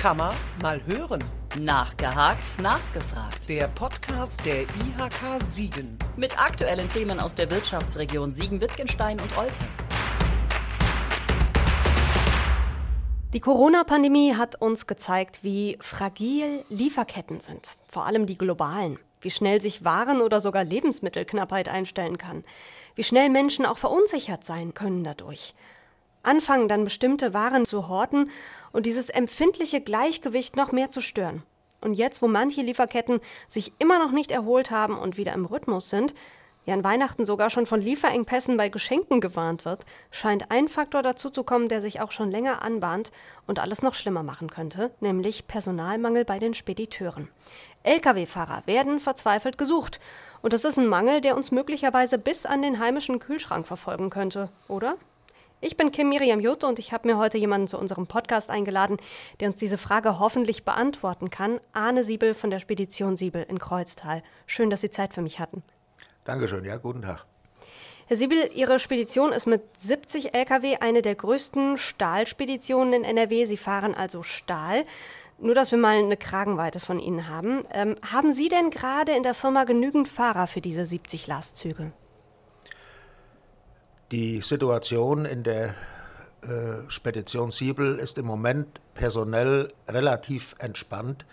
Kann man mal hören. Nachgehakt, nachgefragt. Der Podcast der IHK Siegen. Mit aktuellen Themen aus der Wirtschaftsregion Siegen-Wittgenstein und Olpe. Die Corona-Pandemie hat uns gezeigt, wie fragil Lieferketten sind, vor allem die globalen, wie schnell sich Waren oder sogar Lebensmittelknappheit einstellen kann, wie schnell Menschen auch verunsichert sein können dadurch. Anfangen dann bestimmte Waren zu horten und dieses empfindliche Gleichgewicht noch mehr zu stören. Und jetzt, wo manche Lieferketten sich immer noch nicht erholt haben und wieder im Rhythmus sind, ja an Weihnachten sogar schon von Lieferengpässen bei Geschenken gewarnt wird, scheint ein Faktor dazu zu kommen, der sich auch schon länger anbahnt und alles noch schlimmer machen könnte, nämlich Personalmangel bei den Spediteuren. Lkw-Fahrer werden verzweifelt gesucht. Und das ist ein Mangel, der uns möglicherweise bis an den heimischen Kühlschrank verfolgen könnte, oder? Ich bin Kim Miriam Jutta und ich habe mir heute jemanden zu unserem Podcast eingeladen, der uns diese Frage hoffentlich beantworten kann. Arne Siebel von der Spedition Siebel in Kreuztal. Schön, dass Sie Zeit für mich hatten. Dankeschön, ja, guten Tag. Herr Siebel, Ihre Spedition ist mit 70 Lkw eine der größten Stahlspeditionen in NRW. Sie fahren also Stahl. Nur, dass wir mal eine Kragenweite von Ihnen haben. Ähm, haben Sie denn gerade in der Firma genügend Fahrer für diese 70 Lastzüge? Die Situation in der äh, Spedition Siebel ist im Moment personell relativ entspannt.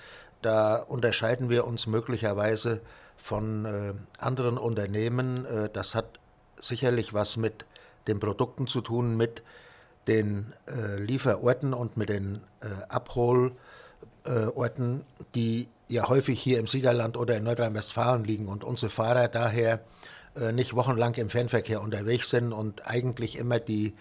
Da unterscheiden wir uns möglicherweise von äh, anderen Unternehmen. Äh, das hat sicherlich was mit den Produkten zu tun, mit den Lieferorten und mit den Abholorten, die ja häufig hier im Siegerland oder in Nordrhein-Westfalen liegen und unsere Fahrer daher nicht wochenlang im Fernverkehr unterwegs sind und eigentlich immer die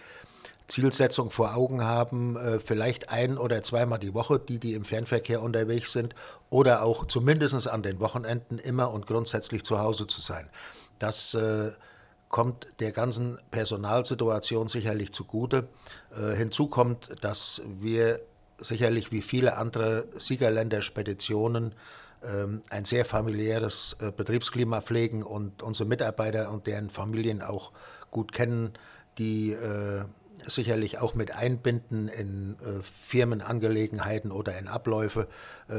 Zielsetzung vor Augen haben, äh, vielleicht ein oder zweimal die Woche, die, die im Fernverkehr unterwegs sind, oder auch zumindest an den Wochenenden immer und grundsätzlich zu Hause zu sein. Das äh, kommt der ganzen Personalsituation sicherlich zugute. Äh, hinzu kommt, dass wir sicherlich wie viele andere Siegerländer Speditionen ein sehr familiäres äh, Betriebsklima pflegen und unsere Mitarbeiter und deren Familien auch gut kennen, die äh, sicherlich auch mit einbinden in äh, Firmenangelegenheiten oder in Abläufe.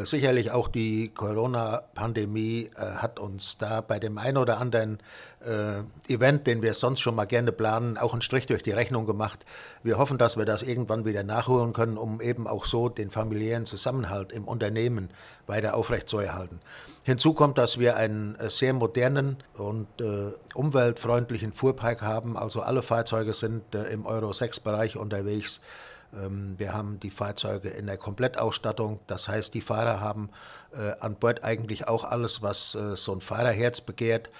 Sicherlich auch die Corona-Pandemie hat uns da bei dem einen oder anderen äh, Event, den wir sonst schon mal gerne planen, auch einen Strich durch die Rechnung gemacht. Wir hoffen, dass wir das irgendwann wieder nachholen können, um eben auch so den familiären Zusammenhalt im Unternehmen weiter aufrechtzuerhalten. Hinzu kommt, dass wir einen äh, sehr modernen und äh, umweltfreundlichen Fuhrpark haben. Also alle Fahrzeuge sind äh, im Euro 6-Bereich unterwegs. Ähm, wir haben die Fahrzeuge in der Komplettausstattung. Das heißt, die Fahrer haben äh, an Bord eigentlich auch alles, was äh, so ein Fahrerherz begehrt.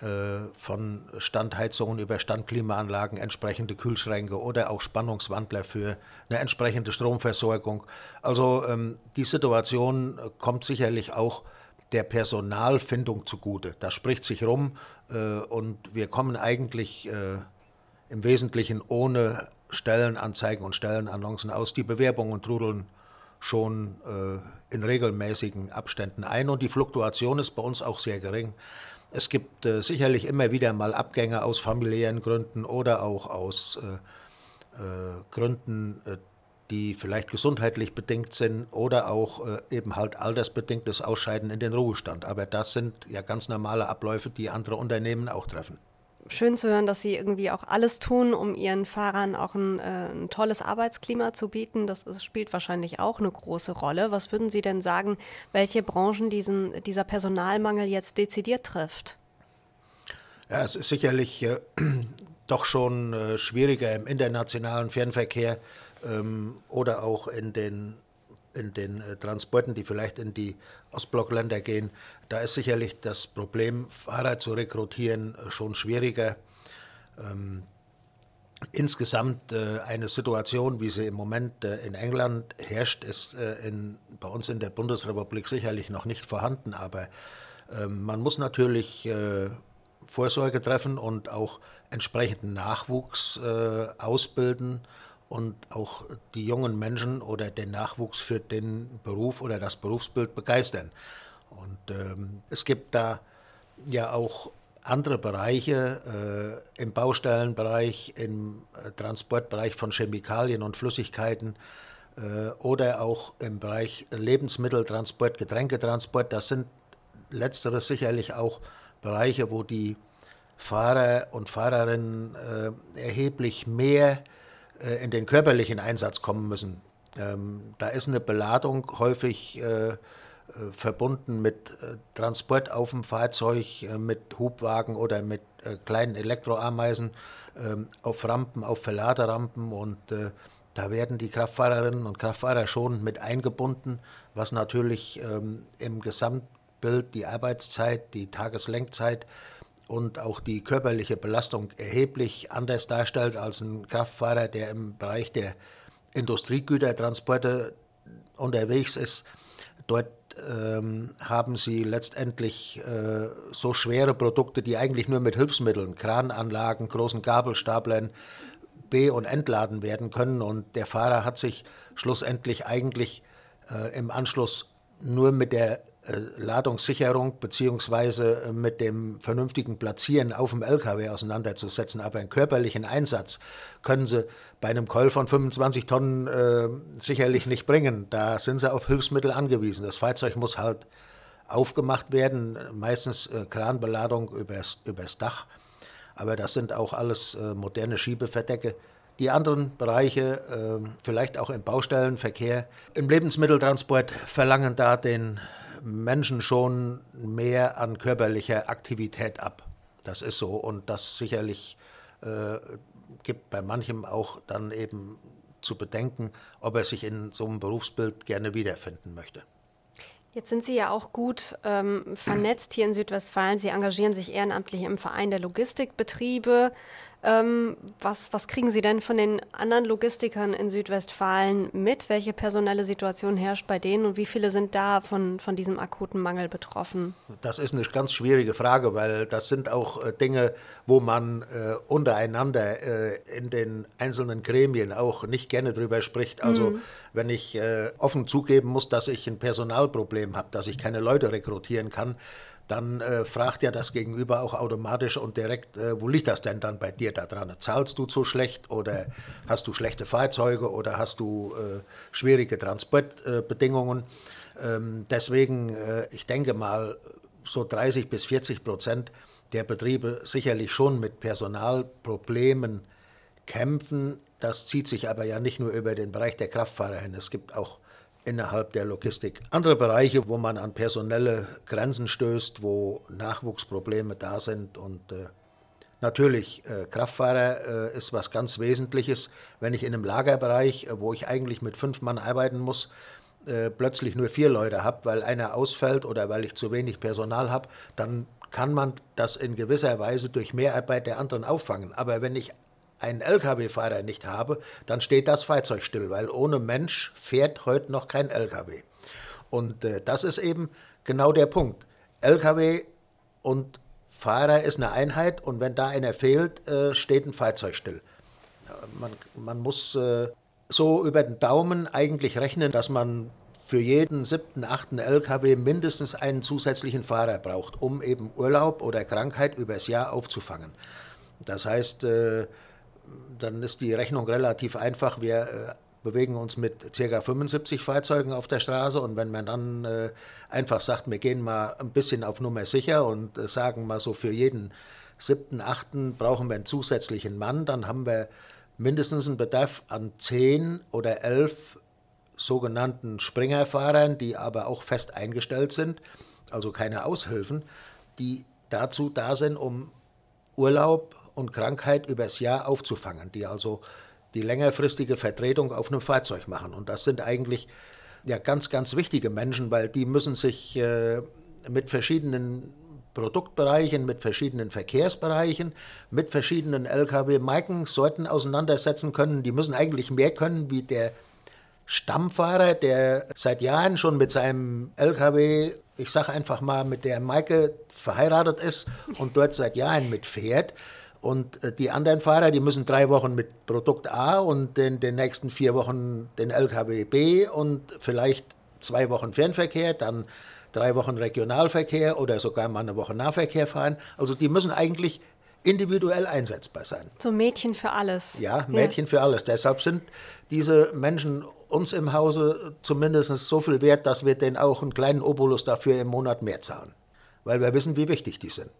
Äh, von Standheizungen über Standklimaanlagen, entsprechende Kühlschränke oder auch Spannungswandler für eine entsprechende Stromversorgung. Also ähm, die Situation kommt sicherlich auch der Personalfindung zugute. Das spricht sich rum äh, und wir kommen eigentlich äh, im Wesentlichen ohne Stellenanzeigen und Stellenannoncen aus. Die Bewerbungen trudeln schon äh, in regelmäßigen Abständen ein und die Fluktuation ist bei uns auch sehr gering. Es gibt äh, sicherlich immer wieder mal Abgänge aus familiären Gründen oder auch aus äh, äh, Gründen, äh, die vielleicht gesundheitlich bedingt sind oder auch äh, eben halt altersbedingtes Ausscheiden in den Ruhestand. Aber das sind ja ganz normale Abläufe, die andere Unternehmen auch treffen schön zu hören, dass Sie irgendwie auch alles tun, um Ihren Fahrern auch ein, äh, ein tolles Arbeitsklima zu bieten. Das, das, spielt wahrscheinlich auch eine große Rolle. Was würden Sie denn sagen, welche Branchen diesen, dieser Personalmangel jetzt dezidiert trifft? Ja, es ist sicherlich äh, doch schon äh, schwieriger im internationalen Fernverkehr ähm, oder auch in den in den äh, Transporten, die vielleicht in die Ostblockländer gehen, da ist sicherlich das Problem, Fahrer zu rekrutieren, äh, schon schwieriger. Ähm, insgesamt äh, eine Situation, wie sie im Moment äh, in England herrscht, ist äh, in, bei uns in der Bundesrepublik sicherlich noch nicht vorhanden. Aber ähm, man muss natürlich äh, Vorsorge treffen und auch entsprechenden Nachwuchs ausbilden und auch die jungen Menschen oder den Nachwuchs für den Beruf oder das Berufsbild begeistern. Und ähm, es gibt da ja auch andere Bereiche äh, im Baustellenbereich, im äh, Transportbereich von Chemikalien und Flüssigkeiten, äh, oder auch im Bereich Lebensmitteltransport, Getränketransport. Das sind letzteres sicherlich auch Bereiche, wo die Fahrer und Fahrerinnen äh, erheblich mehr in den körperlichen Einsatz kommen müssen. Ähm, da ist eine Beladung häufig äh, äh verbunden mit äh, Transport auf dem Fahrzeug, äh, mit Hubwagen oder mit kleinen Elektroameisen ähm, auf Rampen, auf Verladerampen und da werden die Kraftfahrerinnen und Kraftfahrer schon mit eingebunden, was natürlich ähm, im Gesamtbild die Arbeitszeit, die Tageslenkzeit und auch die körperliche Belastung erheblich anders darstellt als ein Kraftfahrer, der im Bereich der Industriegütertransporte unterwegs ist. Dort ähm, haben sie letztendlich äh, so schwere Produkte, die eigentlich nur mit Hilfsmitteln, Krananlagen, großen Gabelstaplern be- und entladen werden können. Und der Fahrer hat sich schlussendlich eigentlich äh, im Anschluss nur mit der Ladungssicherung beziehungsweise äh, mit dem vernünftigen Platzieren auf dem LKW auseinanderzusetzen. Aber einen körperlichen Einsatz können sie bei einem Keul von 25 Tonnen äh, sicherlich nicht bringen. Da sind sie auf Hilfsmittel angewiesen. Das Fahrzeug muss halt aufgemacht werden, meistens äh, Kranbeladung übers, übers Dach. Aber das sind auch alles äh, moderne Schiebeverdecke. Die anderen Bereiche, äh, vielleicht auch im Baustellenverkehr, im Lebensmitteltransport, verlangen da den Menschen schon mehr an körperlicher Aktivität ab. Das ist so und das sicherlich äh, gibt bei manchem auch dann eben zu bedenken, ob er sich in so einem Berufsbild gerne wiederfinden möchte. Jetzt sind Sie ja auch gut ähm, vernetzt hier in Südwestfalen. Sie engagieren sich ehrenamtlich im Verein der Logistikbetriebe. Ähm, was, was kriegen Sie denn von den anderen Logistikern in Südwestfalen mit? Welche personelle Situation herrscht bei denen und wie viele sind da von, von diesem akuten Mangel betroffen? Das ist eine ganz schwierige Frage, weil das sind auch äh, Dinge, wo man äh, untereinander äh, in den einzelnen Gremien auch nicht gerne drüber spricht. Also mhm. wenn ich äh, offen zugeben muss, dass ich ein Personalproblem habe, dass ich keine Leute rekrutieren kann, dann äh, fragt ja das Gegenüber auch automatisch und direkt, äh, wo liegt das denn dann bei dir da dran? Zahlst du zu schlecht oder hast du schlechte Fahrzeuge oder hast du äh, schwierige Transportbedingungen? Ähm, deswegen, äh, ich denke mal, so 30 bis 40 Prozent der Betriebe sicherlich schon mit Personalproblemen kämpfen. Das zieht sich aber ja nicht nur über den Bereich der Kraftfahrer hin. Es gibt auch innerhalb der Logistik. Andere Bereiche, wo man an personelle Grenzen stößt, wo Nachwuchsprobleme da sind und äh, Natürlich, äh, Kraftfahrer äh, ist was ganz Wesentliches. Wenn ich in einem Lagerbereich, äh, wo ich eigentlich mit fünf Mann arbeiten muss, äh, plötzlich nur vier Leute habe, weil einer ausfällt oder weil ich zu wenig Personal habe, dann kann man das in gewisser Weise durch Mehrarbeit der anderen auffangen. Aber wenn ich einen Lkw-Fahrer nicht habe, dann steht das Fahrzeug still, weil ohne Mensch fährt heute noch kein Lkw. Und äh, das ist eben genau der Punkt. Lkw und Fahrer ist eine Einheit und wenn da einer fehlt, äh, steht ein Fahrzeug still. Man, man muss äh, so über den Daumen eigentlich rechnen, dass man für jeden siebten, achten LKW mindestens einen zusätzlichen Fahrer braucht, um eben Urlaub oder Krankheit übers Jahr aufzufangen. Das heißt, äh, dann ist die Rechnung relativ einfach. Wir äh, bewegen uns mit ca. 75 Fahrzeugen auf der Straße und wenn man dann äh, einfach sagt, wir gehen mal ein bisschen auf Nummer sicher und äh, sagen mal so für jeden siebten, achten brauchen wir einen zusätzlichen Mann, dann haben wir mindestens einen Bedarf an zehn oder elf sogenannten Springerfahrern, die aber auch fest eingestellt sind, also keine Aushilfen, die dazu da sind, um Urlaub und Krankheit übers Jahr aufzufangen, die also die längerfristige Vertretung auf einem Fahrzeug machen. Und das sind eigentlich ja ganz, ganz wichtige Menschen, weil die müssen sich äh, mit verschiedenen Produktbereichen, mit verschiedenen Verkehrsbereichen, mit verschiedenen Lkw-Markensorten auseinandersetzen können. Die müssen eigentlich mehr können wie der Stammfahrer, der seit Jahren schon mit seinem LKW, ich sage einfach mal, mit der Marke verheiratet ist und dort seit Jahren mitfährt. Und äh, die anderen Fahrer, die müssen drei Wochen mit Produkt A und in den nächsten vier Wochen den LKW B und vielleicht zwei Wochen Fernverkehr, dann drei Wochen Regionalverkehr oder sogar mal eine Woche Nahverkehr fahren. Also die müssen eigentlich individuell einsetzbar sein. So Mädchen für alles. Ja, Mädchen ja. für alles. Deshalb sind diese Menschen uns im Hause zumindest so viel wert, dass wir denen auch einen kleinen Obolus dafür im Monat mehr zahlen. Weil wir wissen, wie wichtig die sind.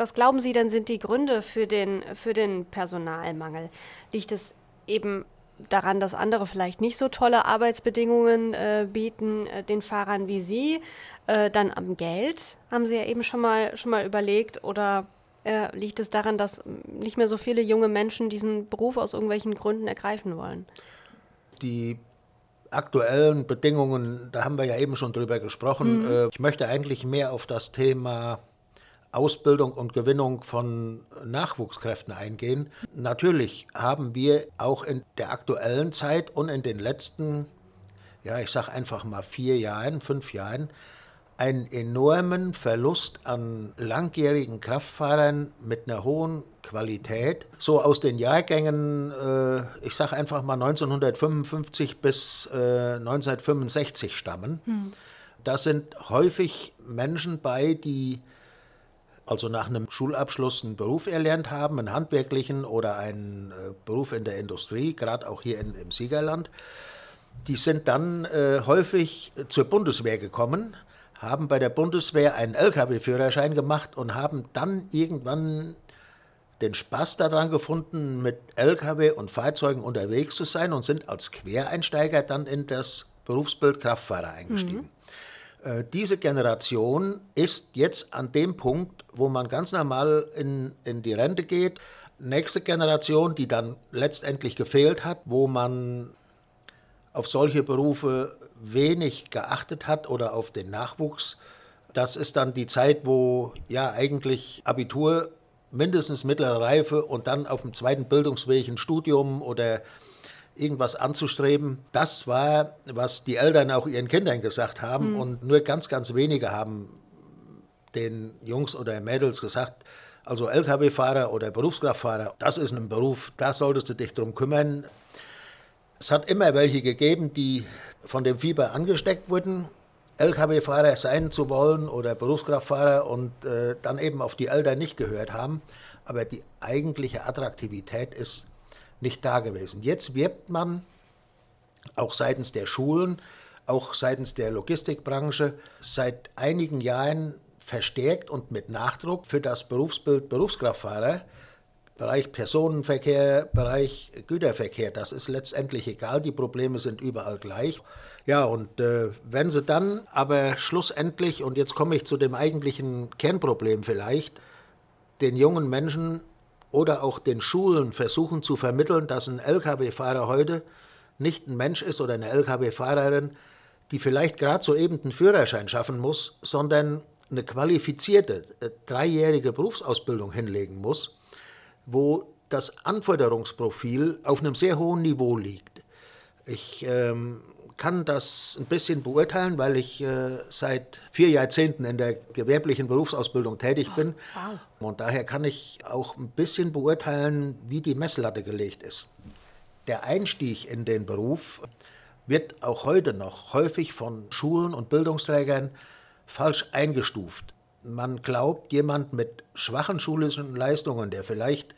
Was glauben Sie denn sind die Gründe für den, für den Personalmangel? Liegt es eben daran, dass andere vielleicht nicht so tolle Arbeitsbedingungen äh, bieten äh, den Fahrern wie Sie? Äh, dann am Geld, haben Sie ja eben schon mal, schon mal überlegt. Oder äh, liegt es daran, dass nicht mehr so viele junge Menschen diesen Beruf aus irgendwelchen Gründen ergreifen wollen? Die aktuellen Bedingungen, da haben wir ja eben schon drüber gesprochen. Mhm. Äh, ich möchte eigentlich mehr auf das Thema Ausbildung und Gewinnung von Nachwuchskräften eingehen. Natürlich haben wir auch in der aktuellen Zeit und in den letzten, ja, ich sage einfach mal vier Jahren, fünf Jahren, einen enormen Verlust an langjährigen Kraftfahrern mit einer hohen Qualität. So aus den Jahrgängen, äh, ich sage einfach mal 1955 bis äh, 1965 stammen. Hm. Da sind häufig Menschen bei, die also nach einem Schulabschluss einen Beruf erlernt haben, einen handwerklichen oder einen äh, Beruf in der Industrie, gerade auch hier in, im Siegerland. Die sind dann äh, häufig zur Bundeswehr gekommen, haben bei der Bundeswehr einen Lkw-Führerschein gemacht und haben dann irgendwann den Spaß daran gefunden, mit Lkw und Fahrzeugen unterwegs zu sein und sind als Quereinsteiger dann in das Berufsbild Kraftfahrer eingestiegen. Mhm. Äh, diese Generation ist jetzt an dem Punkt, wo man ganz normal in, in die Rente geht. Nächste Generation, die dann letztendlich gefehlt hat, wo man auf solche Berufe wenig geachtet hat oder auf den Nachwuchs. Das ist dann die Zeit, wo ja eigentlich Abitur, mindestens mittlere Reife und dann auf dem zweiten Bildungsweg ein Studium oder irgendwas anzustreben. Das war, was die Eltern auch ihren Kindern gesagt haben. Mhm. Und nur ganz, ganz wenige haben den Jungs oder Mädels gesagt, also Lkw-Fahrer oder Berufskraftfahrer, das ist ein Beruf, da solltest du dich drum kümmern. Es hat immer welche gegeben, die von dem Fieber angesteckt wurden, Lkw-Fahrer sein zu wollen oder Berufskraftfahrer und äh, dann eben auf die Eltern nicht gehört haben. Aber die eigentliche Attraktivität ist nicht da gewesen. Jetzt wirbt man auch seitens der Schulen, auch seitens der Logistikbranche seit einigen Jahren verstärkt und mit Nachdruck für das Berufsbild Berufskraftfahrer. Bereich Personenverkehr, Bereich Güterverkehr, das ist letztendlich egal, die Probleme sind überall gleich. Ja, und äh, wenn sie dann aber schlussendlich, und jetzt komme ich zu dem eigentlichen Kernproblem vielleicht, den jungen Menschen oder auch den Schulen versuchen zu vermitteln, dass ein Lkw-Fahrer heute nicht ein Mensch ist oder eine Lkw-Fahrerin, die vielleicht gerade soeben einen Führerschein schaffen muss, sondern eine qualifizierte äh, dreijährige Berufsausbildung hinlegen muss, wo das Anforderungsprofil auf einem sehr hohen Niveau liegt. Ich ähm, kann das ein bisschen beurteilen, weil ich äh, seit vier Jahrzehnten in der gewerblichen Berufsausbildung tätig bin. wow. Und daher kann ich auch ein bisschen beurteilen, wie die Messlatte gelegt ist. Der Einstieg in den Beruf wird auch heute noch häufig von Schulen und Bildungsträgern falsch eingestuft. Man glaubt, jemand mit schwachen schulischen Leistungen, der vielleicht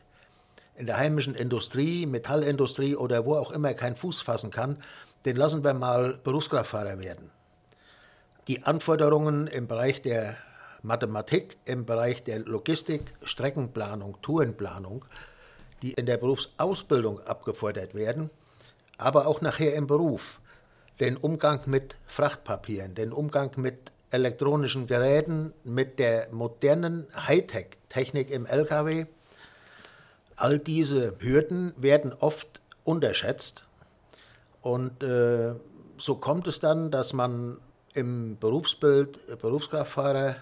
in der heimischen Industrie, Metallindustrie oder wo auch immer keinen Fuß fassen kann, den lassen wir mal Berufskraftfahrer werden. Die Anforderungen im Bereich der Mathematik, im Bereich der Logistik, Streckenplanung, Tourenplanung, die in der Berufsausbildung abgefordert werden, aber auch nachher im Beruf. Den Umgang mit Frachtpapieren, den Umgang mit elektronischen Geräten, mit der modernen Hightech-Technik im Lkw. All diese Hürden werden oft unterschätzt und äh, so kommt es dann, dass man im Berufsbild äh, Berufskraftfahrer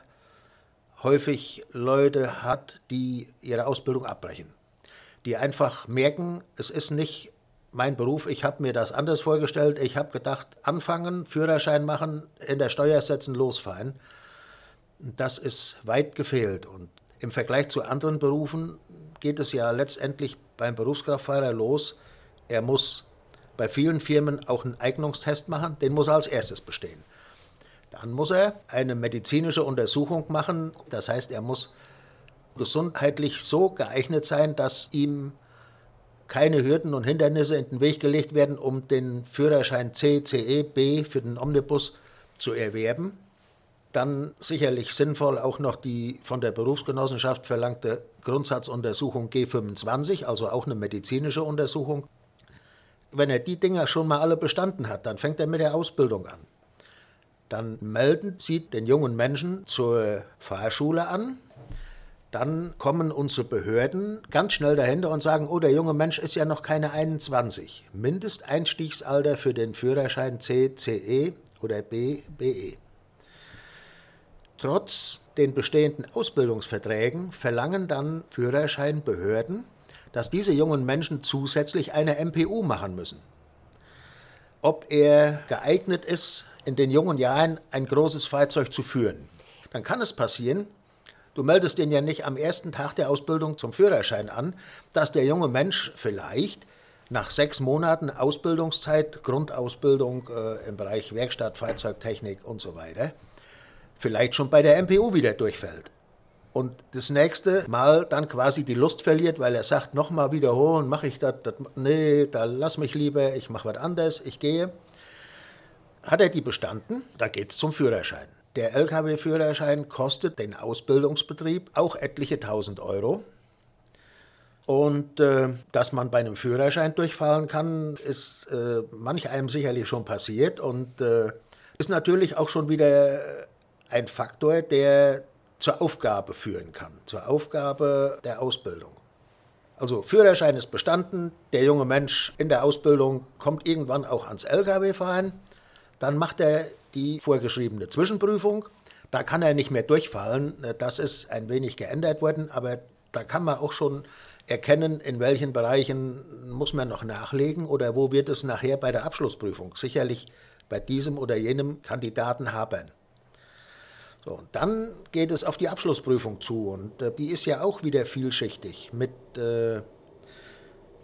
häufig Leute hat, die ihre Ausbildung abbrechen. Die einfach merken, es ist nicht mein Beruf, ich habe mir das anders vorgestellt. Ich habe gedacht, anfangen, Führerschein machen, in der Steuer setzen, losfahren. Das ist weit gefehlt. Und im Vergleich zu anderen Berufen geht es ja letztendlich beim Berufskraftfahrer los. Er muss bei vielen Firmen auch einen Eignungstest machen, den muss er als erstes bestehen. Dann muss er eine medizinische Untersuchung machen, das heißt, er muss gesundheitlich so geeignet sein, dass ihm keine Hürden und Hindernisse in den Weg gelegt werden, um den Führerschein C, CE, B für den Omnibus zu erwerben. Dann sicherlich sinnvoll auch noch die von der Berufsgenossenschaft verlangte Grundsatzuntersuchung G25, also auch eine medizinische Untersuchung. Wenn er die Dinger schon mal alle bestanden hat, dann fängt er mit der Ausbildung an. Dann melden Sie den jungen Menschen zur Fahrschule an. Dann kommen unsere Behörden ganz schnell dahinter und sagen, oh, der junge Mensch ist ja noch keine 21. Mindesteinstiegsalter für den Führerschein C, CE oder B, BE. Trotz den bestehenden Ausbildungsverträgen verlangen dann Führerscheinbehörden, dass diese jungen Menschen zusätzlich eine MPU machen müssen. Ob er geeignet ist, in den jungen Jahren ein großes Fahrzeug zu führen. Dann kann es passieren, du meldest den ja nicht am ersten Tag der Ausbildung zum Führerschein an, dass der junge Mensch vielleicht nach sechs Monaten Ausbildungszeit, Grundausbildung äh, im Bereich Werkstatt, Fahrzeugtechnik und so weiter, vielleicht schon bei der MPU wieder durchfällt. Und das nächste Mal dann quasi die Lust verliert, weil er sagt, nochmal wiederholen, mache ich das, nee, da lass mich lieber, ich mache was anderes, ich gehe. Hat er die bestanden, da geht es zum Führerschein. Der Lkw-Führerschein kostet den Ausbildungsbetrieb auch etliche tausend Euro. Und äh, dass man bei einem Führerschein durchfallen kann, ist äh, manch einem sicherlich schon passiert und äh, ist natürlich auch schon wieder ein Faktor, der zur Aufgabe führen kann, zur Aufgabe der Ausbildung. Also Führerschein ist bestanden, der junge Mensch in der Ausbildung kommt irgendwann auch ans Lkw-Fahren, dann macht er die vorgeschriebene Zwischenprüfung, da kann er nicht mehr durchfallen, das ist ein wenig geändert worden, aber da kann man auch schon erkennen, in welchen Bereichen muss man noch nachlegen oder wo wird es nachher bei der Abschlussprüfung sicherlich bei diesem oder jenem Kandidaten haben. So, und dann geht es auf die Abschlussprüfung zu und äh, die ist ja auch wieder vielschichtig mit äh,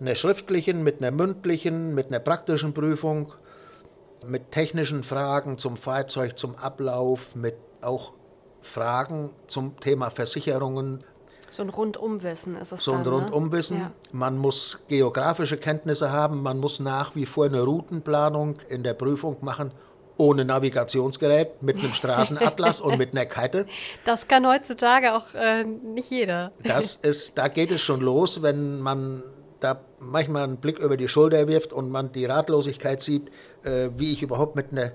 einer schriftlichen, mit einer mündlichen, mit einer praktischen Prüfung, mit technischen Fragen zum Fahrzeug, zum Ablauf, mit auch Fragen zum Thema Versicherungen. So ein Rundumwissen ist es So ein dann, Rundumwissen. Ne? Ja. Man muss geografische Kenntnisse haben, man muss nach wie vor eine Routenplanung in der Prüfung machen ohne Navigationsgerät, mit einem Straßenatlas und mit einer Kette. Das kann heutzutage auch äh, nicht jeder. Das ist, da geht es schon los, wenn man da manchmal einen Blick über die Schulter wirft und man die Ratlosigkeit sieht, äh, wie ich überhaupt mit einer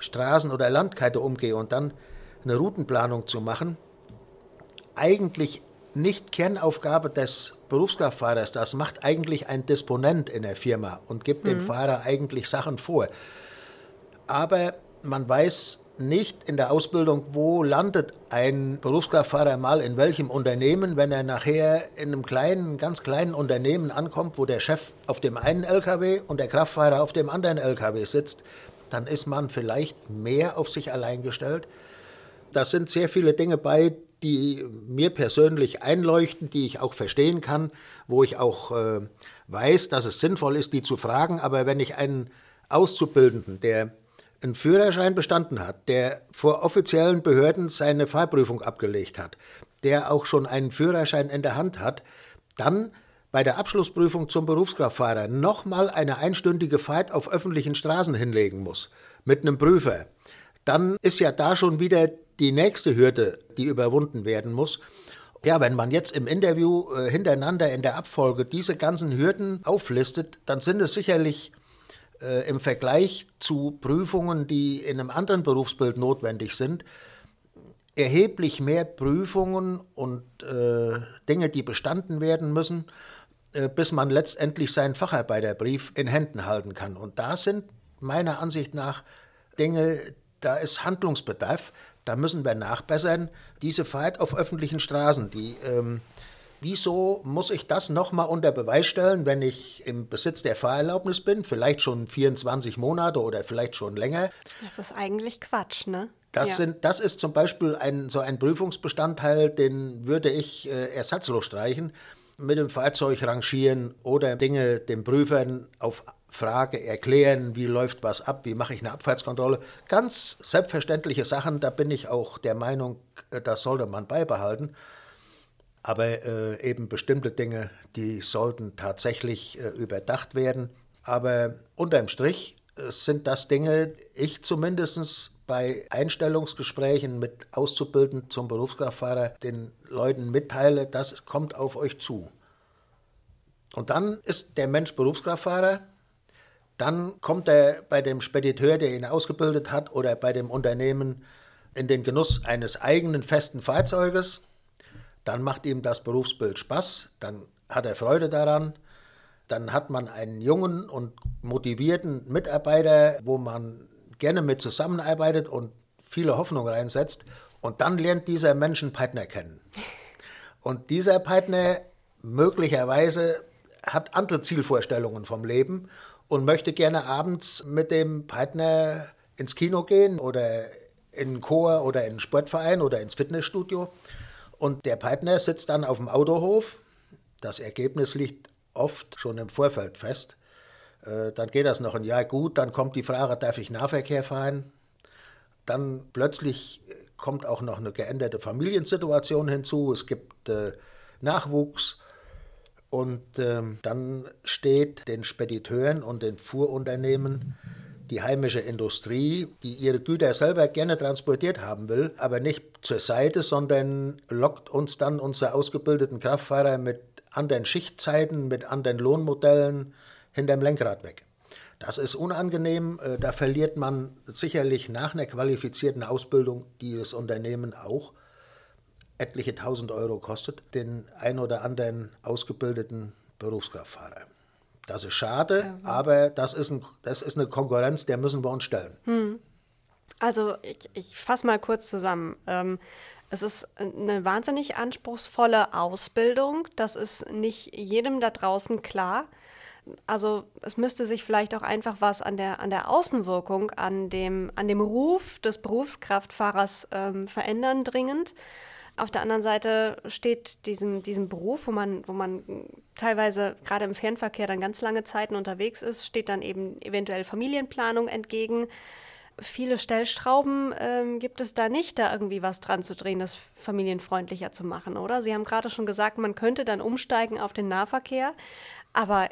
Straßen- oder Landkarte umgehe und dann eine Routenplanung zu machen. Eigentlich nicht Kernaufgabe des Berufskraftfahrers, das macht eigentlich ein Disponent in der Firma und gibt dem Fahrer eigentlich Sachen vor aber man weiß nicht in der Ausbildung, wo landet ein Berufskraftfahrer mal in welchem Unternehmen, wenn er nachher in einem kleinen, ganz kleinen Unternehmen ankommt, wo der Chef auf dem einen LKW und der Kraftfahrer auf dem anderen LKW sitzt, dann ist man vielleicht mehr auf sich allein gestellt. Da sind sehr viele Dinge bei, die mir persönlich einleuchten, die ich auch verstehen kann, wo ich auch äh, weiß, dass es sinnvoll ist, die zu fragen. Aber wenn ich einen Auszubildenden, der einen Führerschein bestanden hat, der vor offiziellen Behörden seine Fahrprüfung abgelegt hat, der auch schon einen Führerschein in der Hand hat, dann bei der Abschlussprüfung zum Berufskraftfahrer nochmal eine einstündige Fahrt auf öffentlichen Straßen hinlegen muss, mit einem Prüfer, dann ist ja da schon wieder die nächste Hürde, die überwunden werden muss. Ja, wenn man jetzt im Interview äh, hintereinander in der Abfolge diese ganzen Hürden auflistet, dann sind es sicherlich äh, im Vergleich zu Prüfungen, die in einem anderen Berufsbild notwendig sind, erheblich mehr Prüfungen und äh, Dinge, die bestanden werden müssen, äh, bis man letztendlich seinen Facharbeiterbrief in Händen halten kann. Und da sind meiner Ansicht nach Dinge, da ist Handlungsbedarf, da müssen wir nachbessern. Diese Fahrt auf öffentlichen Straßen, die ähm, Wieso muss ich das nochmal unter Beweis stellen, wenn ich im Besitz der Fahrerlaubnis bin, vielleicht schon 24 Monate oder vielleicht schon länger? Das ist eigentlich Quatsch, ne? Das, Ja. sind, das ist zum Beispiel ein, so ein Prüfungsbestandteil, den würde ich äh, ersatzlos streichen. Mit dem Fahrzeug rangieren oder Dinge den Prüfern auf Frage erklären, wie läuft was ab, wie mache ich eine Abfahrtskontrolle. Ganz selbstverständliche Sachen, da bin ich auch der Meinung, äh, das sollte man beibehalten. Aber äh, eben bestimmte Dinge, die sollten tatsächlich äh, überdacht werden. Aber unterm Strich äh, sind das Dinge, ich zumindest bei Einstellungsgesprächen mit Auszubildenden zum Berufskraftfahrer den Leuten mitteile, das kommt auf euch zu. Und dann ist der Mensch Berufskraftfahrer, dann kommt er bei dem Spediteur, der ihn ausgebildet hat, oder bei dem Unternehmen in den Genuss eines eigenen festen Fahrzeuges. Dann macht ihm das Berufsbild Spaß, dann hat er Freude daran. Dann hat man einen jungen und motivierten Mitarbeiter, wo man gerne mit zusammenarbeitet und viele Hoffnung reinsetzt. Und dann lernt dieser Mensch einen Partner kennen. Und dieser Partner möglicherweise hat andere Zielvorstellungen vom Leben und möchte gerne abends mit dem Partner ins Kino gehen oder in einen Chor oder in einen Sportverein oder ins Fitnessstudio. Und der Partner sitzt dann auf dem Autohof. Das Ergebnis liegt oft schon im Vorfeld fest. Äh, dann geht das noch ein Jahr gut, dann kommt die Frage, darf ich Nahverkehr fahren? Dann plötzlich kommt auch noch eine geänderte Familiensituation hinzu. Es gibt äh, Nachwuchs und ähm, dann steht den Spediteuren und den Fuhrunternehmen die heimische Industrie, die ihre Güter selber gerne transportiert haben will, aber nicht zur Seite, sondern lockt uns dann unsere ausgebildeten Kraftfahrer mit anderen Schichtzeiten, mit anderen Lohnmodellen hinterm Lenkrad weg. Das ist unangenehm, äh, da verliert man sicherlich nach einer qualifizierten Ausbildung, die das Unternehmen auch etliche tausend Euro kostet, den ein oder anderen ausgebildeten Berufskraftfahrer. Das ist schade, ja. aber das ist, ein, das ist eine Konkurrenz, der müssen wir uns stellen. Hm. Also ich, ich fasse mal kurz zusammen. Ähm, es ist eine wahnsinnig anspruchsvolle Ausbildung. Das ist nicht jedem da draußen klar. Also es müsste sich vielleicht auch einfach was an der, an der Außenwirkung, an dem, an dem Ruf des Berufskraftfahrers ähm, verändern dringend. Auf der anderen Seite steht diesem, diesem Beruf, wo man, wo man teilweise gerade im Fernverkehr dann ganz lange Zeiten unterwegs ist, steht dann eben eventuell Familienplanung entgegen. Viele Stellstrauben ähm, gibt es da nicht, da irgendwie was dran zu drehen, das familienfreundlicher zu machen, oder? Sie haben gerade schon gesagt, man könnte dann umsteigen auf den Nahverkehr, aber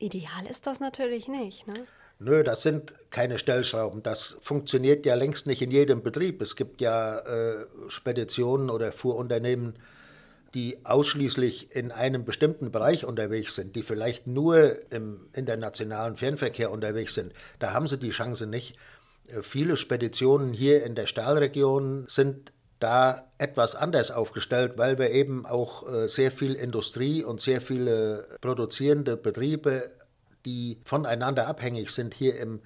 ideal ist das natürlich nicht. Ne? Nö, das sind keine Stellschrauben. Das funktioniert ja längst nicht in jedem Betrieb. Es gibt ja äh, Speditionen oder Fuhrunternehmen, die ausschließlich in einem bestimmten Bereich unterwegs sind, die vielleicht nur im internationalen Fernverkehr unterwegs sind. Da haben sie die Chance nicht. Äh, viele Speditionen hier in der Stahlregion sind da etwas anders aufgestellt, weil wir eben auch äh, sehr viel Industrie und sehr viele produzierende Betriebe die voneinander abhängig sind, hier im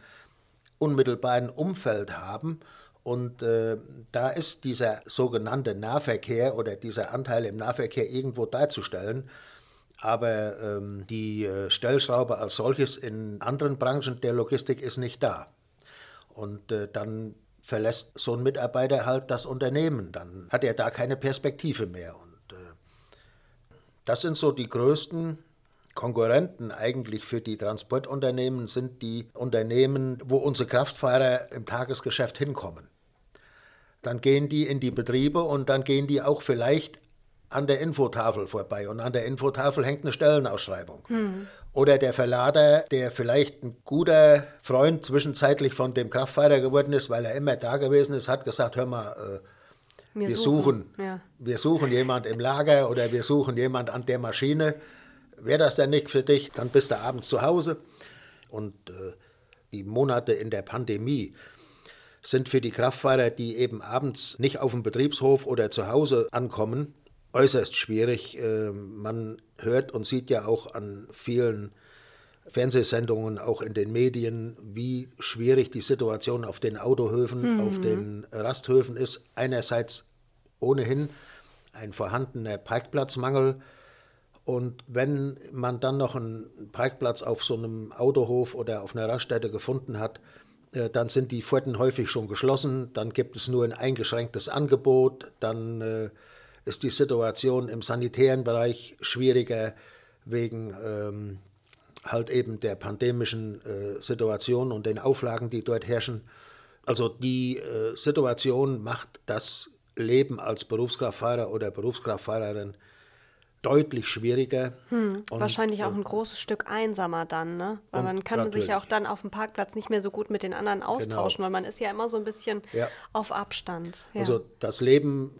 unmittelbaren Umfeld haben. Und äh, da ist dieser sogenannte Nahverkehr oder dieser Anteil im Nahverkehr irgendwo darzustellen. Aber ähm, die äh, Stellschraube als solches in anderen Branchen der Logistik ist nicht da. Und äh, dann verlässt so ein Mitarbeiter halt das Unternehmen. Dann hat er da keine Perspektive mehr. Und äh, das sind so die größten Konkurrenten eigentlich für die Transportunternehmen sind die Unternehmen, wo unsere Kraftfahrer im Tagesgeschäft hinkommen. Dann gehen die in die Betriebe und dann gehen die auch vielleicht an der Infotafel vorbei und an der Infotafel hängt eine Stellenausschreibung. Hm. Oder der Verlader, der vielleicht ein guter Freund zwischenzeitlich von dem Kraftfahrer geworden ist, weil er immer da gewesen ist, hat gesagt, hör mal, äh, wir, wir, suchen, suchen ja. wir suchen jemand im Lager oder wir suchen jemand an der Maschine Wäre das denn nicht für dich, dann bist du abends zu Hause. Und äh, die Monate in der Pandemie sind für die Kraftfahrer, die eben abends nicht auf dem Betriebshof oder zu Hause ankommen, äußerst schwierig. Äh, man hört und sieht ja auch an vielen Fernsehsendungen, auch in den Medien, wie schwierig die Situation auf den Autohöfen, mhm. auf den Rasthöfen ist. Einerseits ohnehin ein vorhandener Parkplatzmangel, und wenn man dann noch einen Parkplatz auf so einem Autohof oder auf einer Raststätte gefunden hat, äh, dann sind die Pforten häufig schon geschlossen, dann gibt es nur ein eingeschränktes Angebot, dann äh, ist die Situation im sanitären Bereich schwieriger wegen ähm, halt eben der pandemischen äh, Situation und den Auflagen, die dort herrschen. Also die äh, Situation macht das Leben als Berufskraftfahrer oder Berufskraftfahrerin deutlich schwieriger. Hm, und, wahrscheinlich auch ein großes Stück einsamer dann, ne? Weil man kann natürlich. sich ja auch dann auf dem Parkplatz nicht mehr so gut mit den anderen genau. austauschen, genau. weil man ist ja immer so ein bisschen ja. auf Abstand. Ja. Also das Leben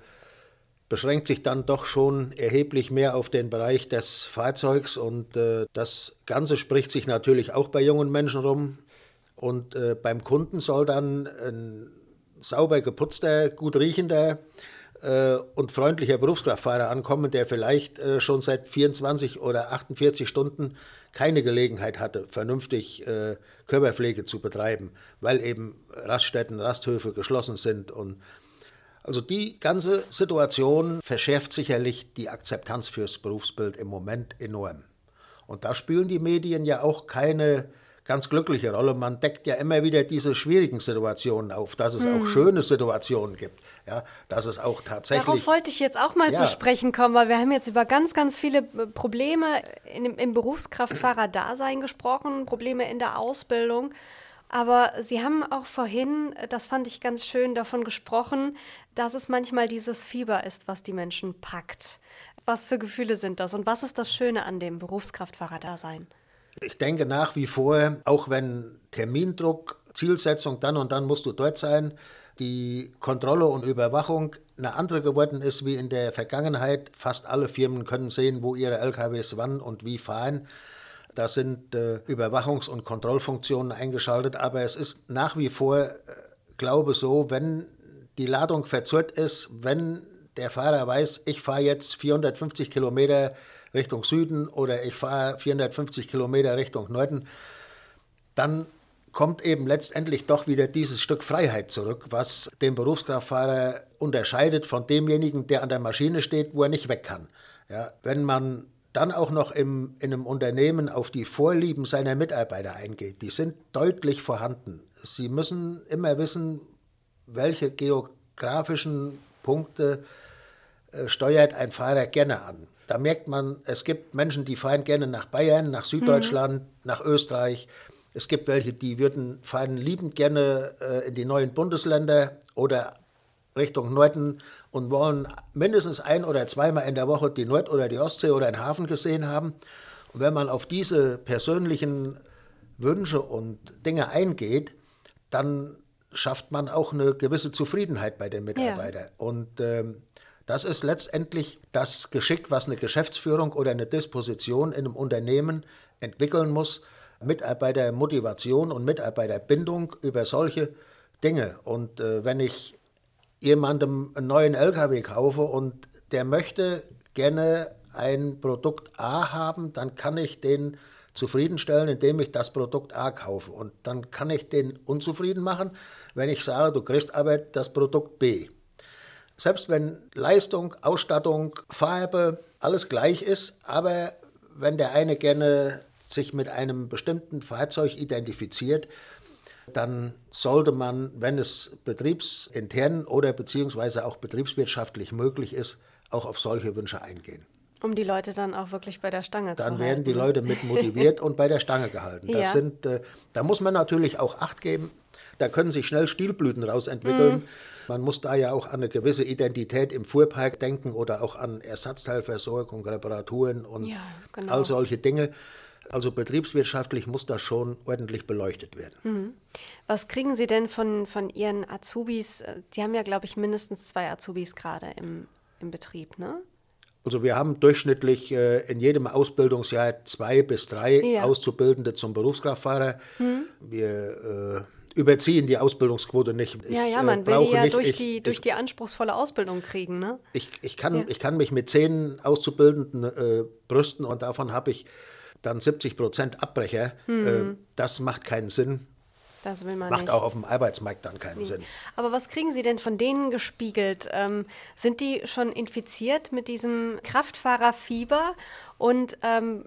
beschränkt sich dann doch schon erheblich mehr auf den Bereich des Fahrzeugs und äh, das Ganze spricht sich natürlich auch bei jungen Menschen rum. Und äh, beim Kunden soll dann ein sauber geputzter, gut riechender äh, und freundlicher Berufskraftfahrer ankommen, der vielleicht äh, schon seit 24 oder 48 Stunden keine Gelegenheit hatte, vernünftig äh, Körperpflege zu betreiben, weil eben Raststätten, Rasthöfe geschlossen sind. Und also die ganze Situation verschärft sicherlich die Akzeptanz fürs Berufsbild im Moment enorm. Und da spielen die Medien ja auch keine ganz glückliche Rolle. Man deckt ja immer wieder diese schwierigen Situationen auf, dass es hm. auch schöne Situationen gibt. Ja, dass es auch tatsächlich. Darauf wollte ich jetzt auch mal ja. zu sprechen kommen, weil wir haben jetzt über ganz, ganz viele äh, Probleme in, im Berufskraftfahrer-Dasein gesprochen, Probleme in der Ausbildung. Aber Sie haben auch vorhin, das fand ich ganz schön, davon gesprochen, dass es manchmal dieses Fieber ist, was die Menschen packt. Was für Gefühle sind das und was ist das Schöne an dem Berufskraftfahrer-Dasein? Ich denke nach wie vor, auch wenn Termindruck, Zielsetzung, dann und dann musst du dort sein, die Kontrolle und Überwachung eine andere geworden ist wie in der Vergangenheit. Fast alle Firmen können sehen, wo ihre LKWs wann und wie fahren. Da sind äh, Überwachungs- und Kontrollfunktionen eingeschaltet, aber es ist nach wie vor, äh, glaube so, wenn die Ladung verzurrt ist, wenn der Fahrer weiß, ich fahre jetzt 450 Kilometer Richtung Süden oder ich fahre 450 Kilometer Richtung Norden, dann kommt eben letztendlich doch wieder dieses Stück Freiheit zurück, was den Berufskraftfahrer unterscheidet von demjenigen, der an der Maschine steht, wo er nicht weg kann. Ja, wenn man dann auch noch im, in einem Unternehmen auf die Vorlieben seiner Mitarbeiter eingeht, die sind deutlich vorhanden. Sie müssen immer wissen, welche geografischen Punkte äh, steuert ein Fahrer gerne an. Da merkt man, es gibt Menschen, die fahren gerne nach Bayern, nach Süddeutschland, mhm. nach Österreich. Es gibt welche, die würden fahren liebend gerne äh, in die neuen Bundesländer oder Richtung Norden und wollen mindestens ein oder zweimal in der Woche die Nord- oder die Ostsee oder einen Hafen gesehen haben. Und wenn man auf diese persönlichen Wünsche und Dinge eingeht, dann schafft man auch eine gewisse Zufriedenheit bei den Mitarbeitern. Ja. Und ähm, das ist letztendlich das Geschick, was eine Geschäftsführung oder eine Disposition in einem Unternehmen entwickeln muss. Mitarbeitermotivation und Mitarbeiterbindung über solche Dinge. Und äh, wenn ich jemandem einen neuen LKW kaufe und der möchte gerne ein Produkt A haben, dann kann ich den zufriedenstellen, indem ich das Produkt A kaufe. Und dann kann ich den unzufrieden machen, wenn ich sage, du kriegst aber das Produkt B. Selbst wenn Leistung, Ausstattung, Farbe alles gleich ist, aber wenn der eine gerne sich mit einem bestimmten Fahrzeug identifiziert, dann sollte man, wenn es betriebsintern oder beziehungsweise auch betriebswirtschaftlich möglich ist, auch auf solche Wünsche eingehen. Um die Leute dann auch wirklich bei der Stange dann zu halten. Dann werden die Leute mit motiviert und bei der Stange gehalten. Das ja. sind, äh, da muss man natürlich auch Acht geben. Da können sich schnell Stilblüten rausentwickeln. Mhm. Man muss da ja auch an eine gewisse Identität im Fuhrpark denken oder auch an Ersatzteilversorgung, Reparaturen und ja, genau. all solche Dinge. Also betriebswirtschaftlich muss das schon ordentlich beleuchtet werden. Mhm. Was kriegen Sie denn von, von Ihren Azubis? Sie haben ja, glaube ich, mindestens zwei Azubis gerade im, im Betrieb, ne? Also wir haben durchschnittlich äh, in jedem Ausbildungsjahr zwei bis drei ja. Auszubildende zum Berufskraftfahrer. Mhm. Wir äh, überziehen die Ausbildungsquote nicht. Ich, ja, ja, man äh, will die ja nicht, durch, ich, die, durch die anspruchsvolle Ausbildung kriegen. Ne? Ich, ich, kann, ja. ich kann mich mit zehn Auszubildenden äh, brüsten und davon habe ich dann 70 Prozent Abbrecher. Mhm. Äh, das macht keinen Sinn. Das will man Macht nicht. auch auf dem Arbeitsmarkt dann keinen nee. Sinn. Aber was kriegen Sie denn von denen gespiegelt? Ähm, sind die schon infiziert mit diesem Kraftfahrerfieber? Und ähm,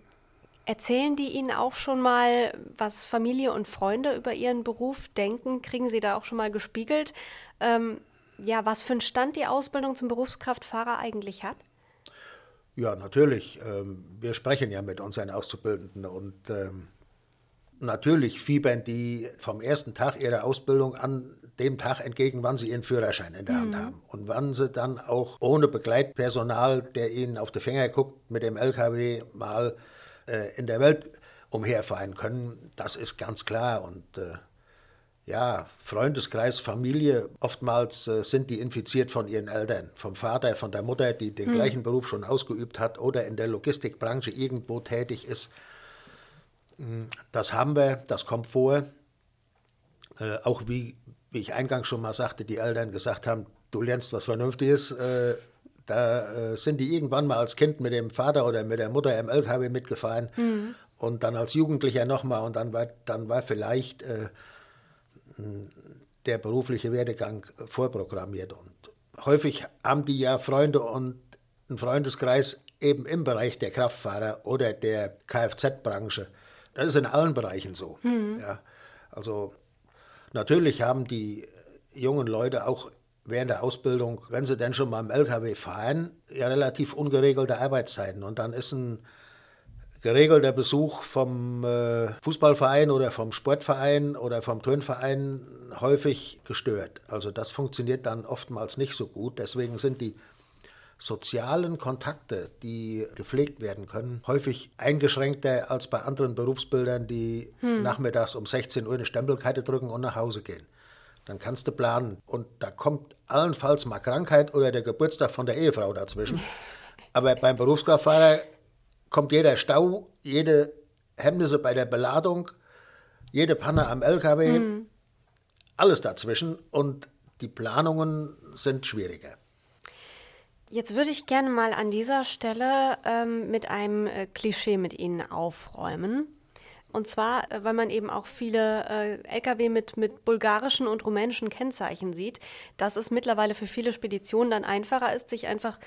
Erzählen die Ihnen auch schon mal, was Familie und Freunde über Ihren Beruf denken? Kriegen Sie da auch schon mal gespiegelt, ähm, ja, was für einen Stand die Ausbildung zum Berufskraftfahrer eigentlich hat? Ja, natürlich. Ähm, wir sprechen ja mit unseren Auszubildenden und ähm, natürlich fiebern die vom ersten Tag ihrer Ausbildung an dem Tag entgegen, wann sie ihren Führerschein in der Hand haben und wann sie dann auch ohne Begleitpersonal, der ihnen auf die Finger guckt, mit dem LKW mal äh, in der Welt umherfahren können. Das ist ganz klar und äh, ja, Freundeskreis, Familie, oftmals äh, sind die infiziert von ihren Eltern, vom Vater, von der Mutter, die den hm. gleichen Beruf schon ausgeübt hat oder in der Logistikbranche irgendwo tätig ist. Hm, das haben wir, das kommt vor. Äh, auch wie, wie ich eingangs schon mal sagte, die Eltern gesagt haben, du lernst was Vernünftiges. Äh, da äh, sind die irgendwann mal als Kind mit dem Vater oder mit der Mutter im LKW mitgefahren mhm. und dann als Jugendlicher nochmal und dann war, dann war vielleicht äh, der berufliche Werdegang vorprogrammiert. Und häufig haben die ja Freunde und einen Freundeskreis eben im Bereich der Kraftfahrer oder der Kfz-Branche. Das ist in allen Bereichen so. Mhm. Ja, also natürlich haben die jungen Leute auch während der Ausbildung, wenn sie denn schon mal im LKW fahren, ja relativ ungeregelte Arbeitszeiten. Und dann ist ein geregelter Besuch vom äh, Fußballverein oder vom Sportverein oder vom Turnverein häufig gestört. Also das funktioniert dann oftmals nicht so gut. Deswegen sind die sozialen Kontakte, die gepflegt werden können, häufig eingeschränkter als bei anderen Berufsbildern, die hm. nachmittags um 16 Uhr eine Stempelkarte drücken und nach Hause gehen. Dann kannst du planen. Und da kommt allenfalls mal Krankheit oder der Geburtstag von der Ehefrau dazwischen. Aber beim Berufskraftfahrer kommt jeder Stau, jede Hemmnisse bei der Beladung, jede Panne am LKW, mhm. alles dazwischen und die Planungen sind schwieriger. Jetzt würde ich gerne mal an dieser Stelle ähm, mit einem äh, Klischee mit Ihnen aufräumen. Und zwar, äh, weil man eben auch viele äh, Lkw mit, mit bulgarischen und rumänischen Kennzeichen sieht, dass es mittlerweile für viele Speditionen dann einfacher ist, sich einfach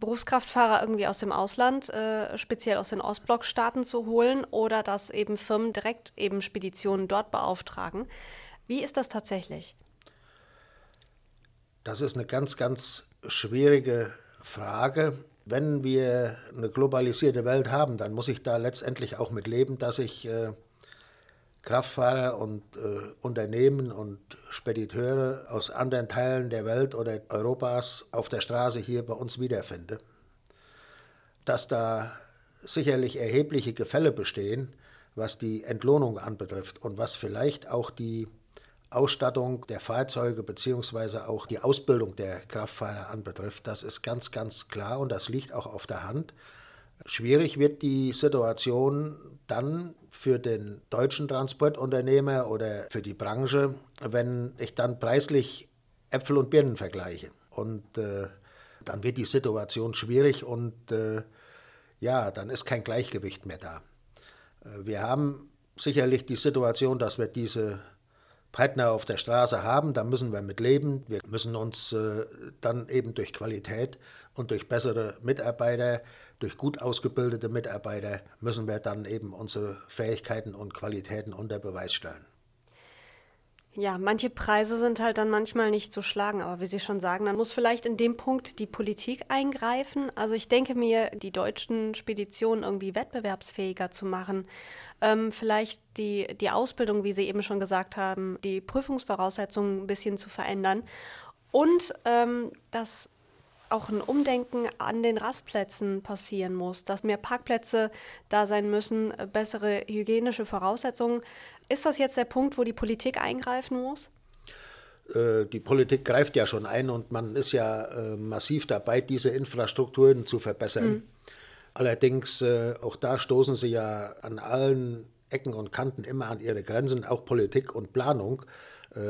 Berufskraftfahrer irgendwie aus dem Ausland, äh, speziell aus den Ostblockstaaten zu holen oder dass eben Firmen direkt eben Speditionen dort beauftragen. Wie ist das tatsächlich? Das ist eine ganz, ganz schwierige Frage. Wenn wir eine globalisierte Welt haben, dann muss ich da letztendlich auch mit leben, dass ich äh, Kraftfahrer und äh, Unternehmen und Spediteure aus anderen Teilen der Welt oder Europas auf der Straße hier bei uns wiederfinde. Dass da sicherlich erhebliche Gefälle bestehen, was die Entlohnung anbetrifft und was vielleicht auch die Ausstattung der Fahrzeuge bzw. auch die Ausbildung der Kraftfahrer anbetrifft, das ist ganz, ganz klar und das liegt auch auf der Hand. Schwierig wird die Situation dann für den deutschen Transportunternehmer oder für die Branche, wenn ich dann preislich Äpfel und Birnen vergleiche. Und äh, dann wird die Situation schwierig und äh, ja, dann ist kein Gleichgewicht mehr da. Äh, wir haben sicherlich die Situation, dass wir diese Partner auf der Straße haben, da müssen wir mit leben. Wir müssen uns äh, dann eben durch Qualität und durch bessere Mitarbeiter durch gut ausgebildete Mitarbeiter müssen wir dann eben unsere Fähigkeiten und Qualitäten unter Beweis stellen. Ja, manche Preise sind halt dann manchmal nicht zu schlagen, aber wie Sie schon sagen, dann muss vielleicht in dem Punkt die Politik eingreifen. Also ich denke mir, die deutschen Speditionen irgendwie wettbewerbsfähiger zu machen, ähm, vielleicht die, die Ausbildung, wie Sie eben schon gesagt haben, die Prüfungsvoraussetzungen ein bisschen zu verändern und ähm, das auch ein Umdenken an den Rastplätzen passieren muss, dass mehr Parkplätze da sein müssen, bessere hygienische Voraussetzungen. Ist das jetzt der Punkt, wo die Politik eingreifen muss? Äh, die Politik greift ja schon ein und man ist ja äh, massiv dabei, diese Infrastrukturen zu verbessern. Mhm. Allerdings, äh, auch da stoßen sie ja an allen Ecken und Kanten immer an ihre Grenzen, auch Politik und Planung.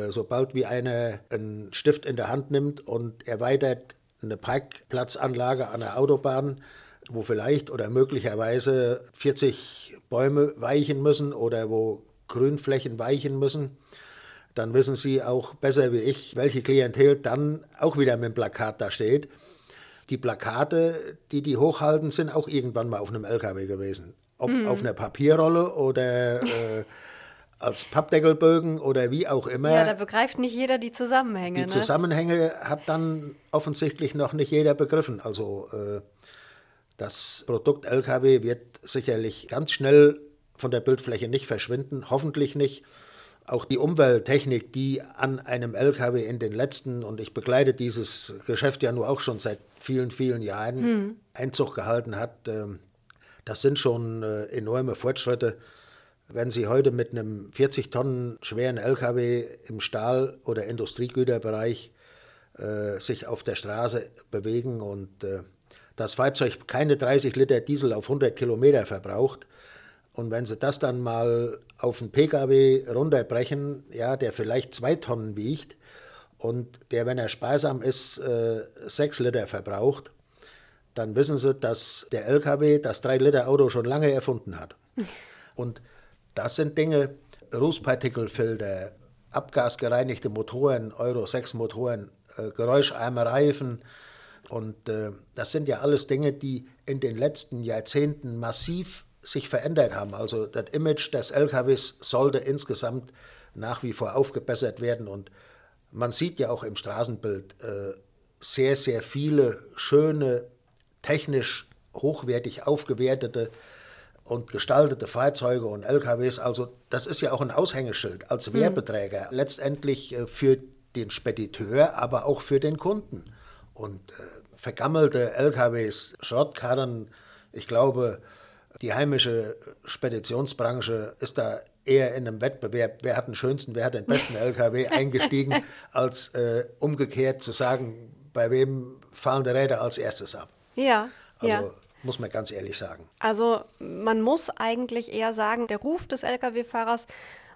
Sobald wie einer einen Stift in der Hand nimmt und erweitert eine Parkplatzanlage an der Autobahn, wo vielleicht oder möglicherweise 40 Bäume weichen müssen oder wo Grünflächen weichen müssen, dann wissen Sie auch besser wie ich, welche Klientel dann auch wieder mit dem Plakat da steht. Die Plakate, die die hochhalten, sind auch irgendwann mal auf einem LKW gewesen. Ob mhm. auf einer Papierrolle oder äh, als Pappdeckelbögen oder wie auch immer. Ja, da begreift nicht jeder die Zusammenhänge. Die ne? Zusammenhänge hat dann offensichtlich noch nicht jeder begriffen. Also äh, das Produkt LKW wird sicherlich ganz schnell von der Bildfläche nicht verschwinden, hoffentlich nicht. Auch die Umwelttechnik, die an einem LKW in den letzten, und ich begleite dieses Geschäft ja nur auch schon seit vielen, vielen Jahren, hm. Einzug gehalten hat, ähm, das sind schon äh, enorme Fortschritte. Wenn Sie heute mit einem 40 Tonnen schweren LKW im Stahl- oder Industriegüterbereich äh, sich auf der Straße bewegen und äh, das Fahrzeug keine 30 Liter Diesel auf 100 Kilometer verbraucht, und wenn Sie das dann mal auf einen Pkw runterbrechen, ja, der vielleicht zwei Tonnen wiegt und der, wenn er sparsam ist, äh, sechs Liter verbraucht, dann wissen Sie, dass der LKW das 3-Liter-Auto schon lange erfunden hat. Und das sind Dinge, Rußpartikelfilter, abgasgereinigte Motoren, Euro 6 Motoren, äh, geräuscharme Reifen. Und äh, das sind ja alles Dinge, die in den letzten Jahrzehnten massiv sich verändert haben. Also das Image des LKWs sollte insgesamt nach wie vor aufgebessert werden. Und man sieht ja auch im Straßenbild äh, sehr, sehr viele schöne, technisch hochwertig aufgewertete und gestaltete Fahrzeuge und LKWs. Also das ist ja auch ein Aushängeschild als hm. Werbeträger. Mhm. Letztendlich äh, für den Spediteur, aber auch für den Kunden. Und äh, vergammelte LKWs, Schrottkarren, ich glaube, die heimische Speditionsbranche ist da eher in einem Wettbewerb, wer hat den schönsten, wer hat den besten LKW eingestiegen, als äh, umgekehrt zu sagen, bei wem fallen die Räder als erstes ab. Ja. Also ja. Muss man ganz ehrlich sagen. Also man muss eigentlich eher sagen, der Ruf des Lkw-Fahrers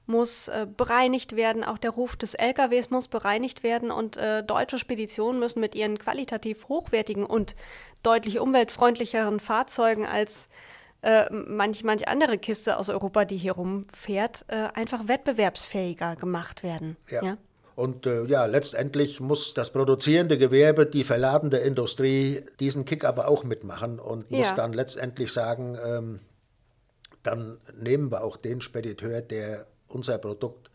muss äh, bereinigt werden, auch der Ruf des LKWs muss bereinigt werden und äh, deutsche Speditionen müssen mit ihren qualitativ hochwertigen und deutlich umweltfreundlicheren Fahrzeugen als äh, manch, manch andere Kiste aus Europa, die hier rumfährt, äh, einfach wettbewerbsfähiger gemacht werden. Ja. ja? Und äh, ja, letztendlich muss das produzierende Gewerbe, die verladende Industrie diesen Kick aber auch mitmachen und muss ja. dann letztendlich sagen, ähm, dann nehmen wir auch den Spediteur, der unser Produkt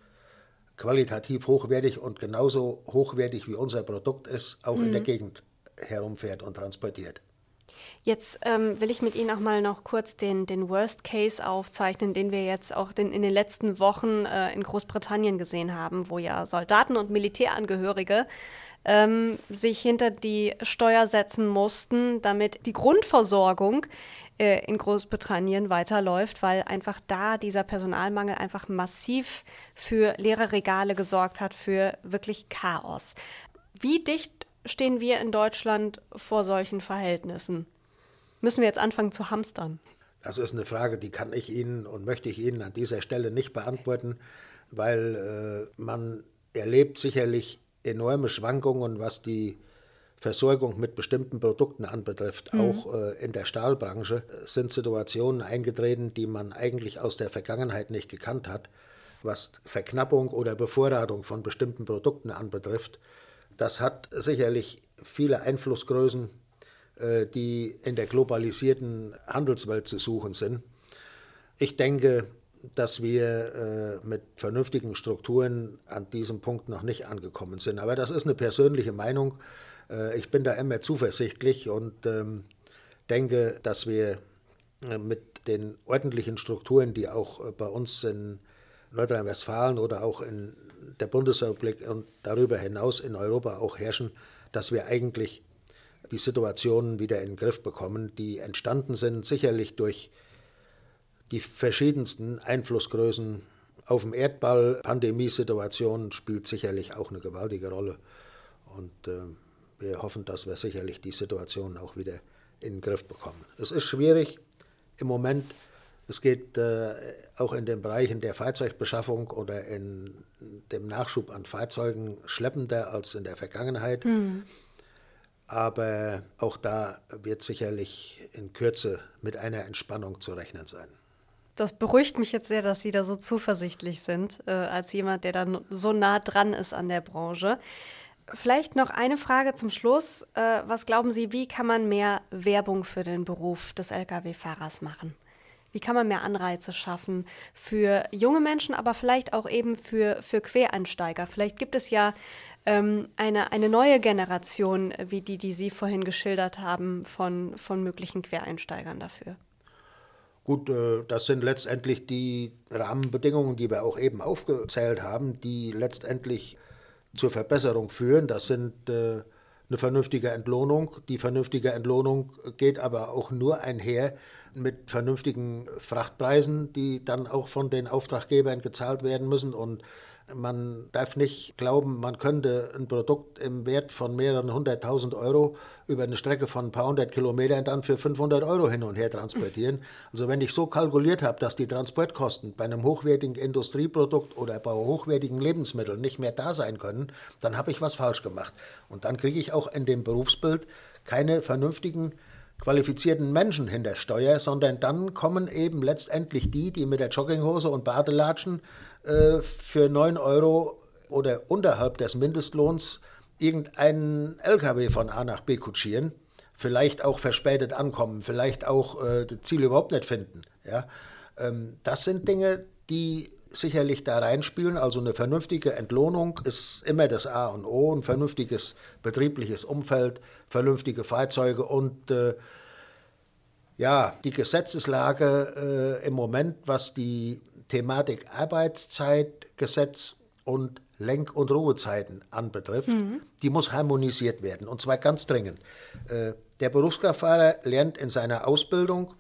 qualitativ hochwertig und genauso hochwertig wie unser Produkt ist, auch mhm. in der mhm. Gegend herumfährt und transportiert. Jetzt ähm, will ich mit Ihnen auch mal noch kurz den, den Worst Case aufzeichnen, den wir jetzt auch den, in den letzten Wochen äh, in Großbritannien gesehen haben, wo ja Soldaten und Militärangehörige ähm, sich hinter die Steuer setzen mussten, damit die Grundversorgung äh, in Großbritannien weiterläuft, weil einfach da dieser Personalmangel einfach massiv für leere Regale gesorgt hat, für wirklich Chaos. Wie dicht stehen wir in Deutschland vor solchen Verhältnissen? Müssen wir jetzt anfangen zu hamstern? Das ist eine Frage, die kann ich Ihnen und möchte ich Ihnen an dieser Stelle nicht beantworten, weil äh, man erlebt sicherlich enorme Schwankungen, was die Versorgung mit bestimmten Produkten anbetrifft. Mhm. Auch äh, in der Stahlbranche sind Situationen eingetreten, die man eigentlich aus der Vergangenheit nicht gekannt hat, was Verknappung oder Bevorratung von bestimmten Produkten anbetrifft. Das hat sicherlich viele Einflussgrößen, äh, die in der globalisierten Handelswelt zu suchen sind. Ich denke, dass wir äh, mit vernünftigen Strukturen an diesem Punkt noch nicht angekommen sind. Aber das ist eine persönliche Meinung. Äh, ich bin da immer zuversichtlich und ähm, denke, dass wir mit den ordentlichen Strukturen, die auch bei uns in Nordrhein-Westfalen oder auch in der Bundesrepublik und darüber hinaus in Europa auch herrschen, dass wir eigentlich die Situationen wieder in den Griff bekommen, die entstanden sind, sicherlich durch die verschiedensten Einflussgrößen auf dem Erdball. Pandemiesituation spielt sicherlich auch eine gewaltige Rolle. Und äh, wir hoffen, dass wir sicherlich die Situation auch wieder in den Griff bekommen. Es ist schwierig im Moment es geht äh, auch in den Bereichen der Fahrzeugbeschaffung oder in dem Nachschub an Fahrzeugen schleppender als in der Vergangenheit. Mhm. Aber auch da wird sicherlich in Kürze mit einer Entspannung zu rechnen sein. Das beruhigt mich jetzt sehr, dass Sie da so zuversichtlich sind, äh, als jemand, der dann so nah dran ist an der Branche. Vielleicht noch eine Frage zum Schluss. Äh, was glauben Sie, wie kann man mehr Werbung für den Beruf des Lkw-Fahrers machen? Wie kann man mehr Anreize schaffen für junge Menschen, aber vielleicht auch eben für, für Quereinsteiger? Vielleicht gibt es ja ähm, eine, eine neue Generation, wie die, die Sie vorhin geschildert haben, von, von möglichen Quereinsteigern dafür. Gut, äh, das sind letztendlich die Rahmenbedingungen, die wir auch eben aufgezählt haben, die letztendlich zur Verbesserung führen. Das sind äh, eine vernünftige Entlohnung. Die vernünftige Entlohnung geht aber auch nur einher mit vernünftigen Frachtpreisen, die dann auch von den Auftraggebern gezahlt werden müssen und man darf nicht glauben, man könnte ein Produkt im Wert von mehreren hunderttausend Euro über eine Strecke von ein paar hundert Kilometern dann für 500 Euro hin und her transportieren. Also wenn ich so kalkuliert habe, dass die Transportkosten bei einem hochwertigen Industrieprodukt oder bei hochwertigen Lebensmitteln nicht mehr da sein können, dann habe ich was falsch gemacht. Und dann kriege ich auch in dem Berufsbild keine vernünftigen qualifizierten Menschen hinter Steuer, sondern dann kommen eben letztendlich die, die mit der Jogginghose und Badelatschen äh, für 9 Euro oder unterhalb des Mindestlohns irgendeinen LKW von A nach B kutschieren, vielleicht auch verspätet ankommen, vielleicht auch äh, das Ziel überhaupt nicht finden. Ja? Ähm, das sind Dinge, die sicherlich da reinspielen. Also eine vernünftige Entlohnung ist immer das A und O, ein vernünftiges betriebliches Umfeld, vernünftige Fahrzeuge und äh, ja, die Gesetzeslage äh, im Moment, was die Thematik Arbeitszeitgesetz und Lenk- und Ruhezeiten anbetrifft, mhm. die muss harmonisiert werden und zwar ganz dringend. Äh, der Berufskraftfahrer lernt in seiner Ausbildung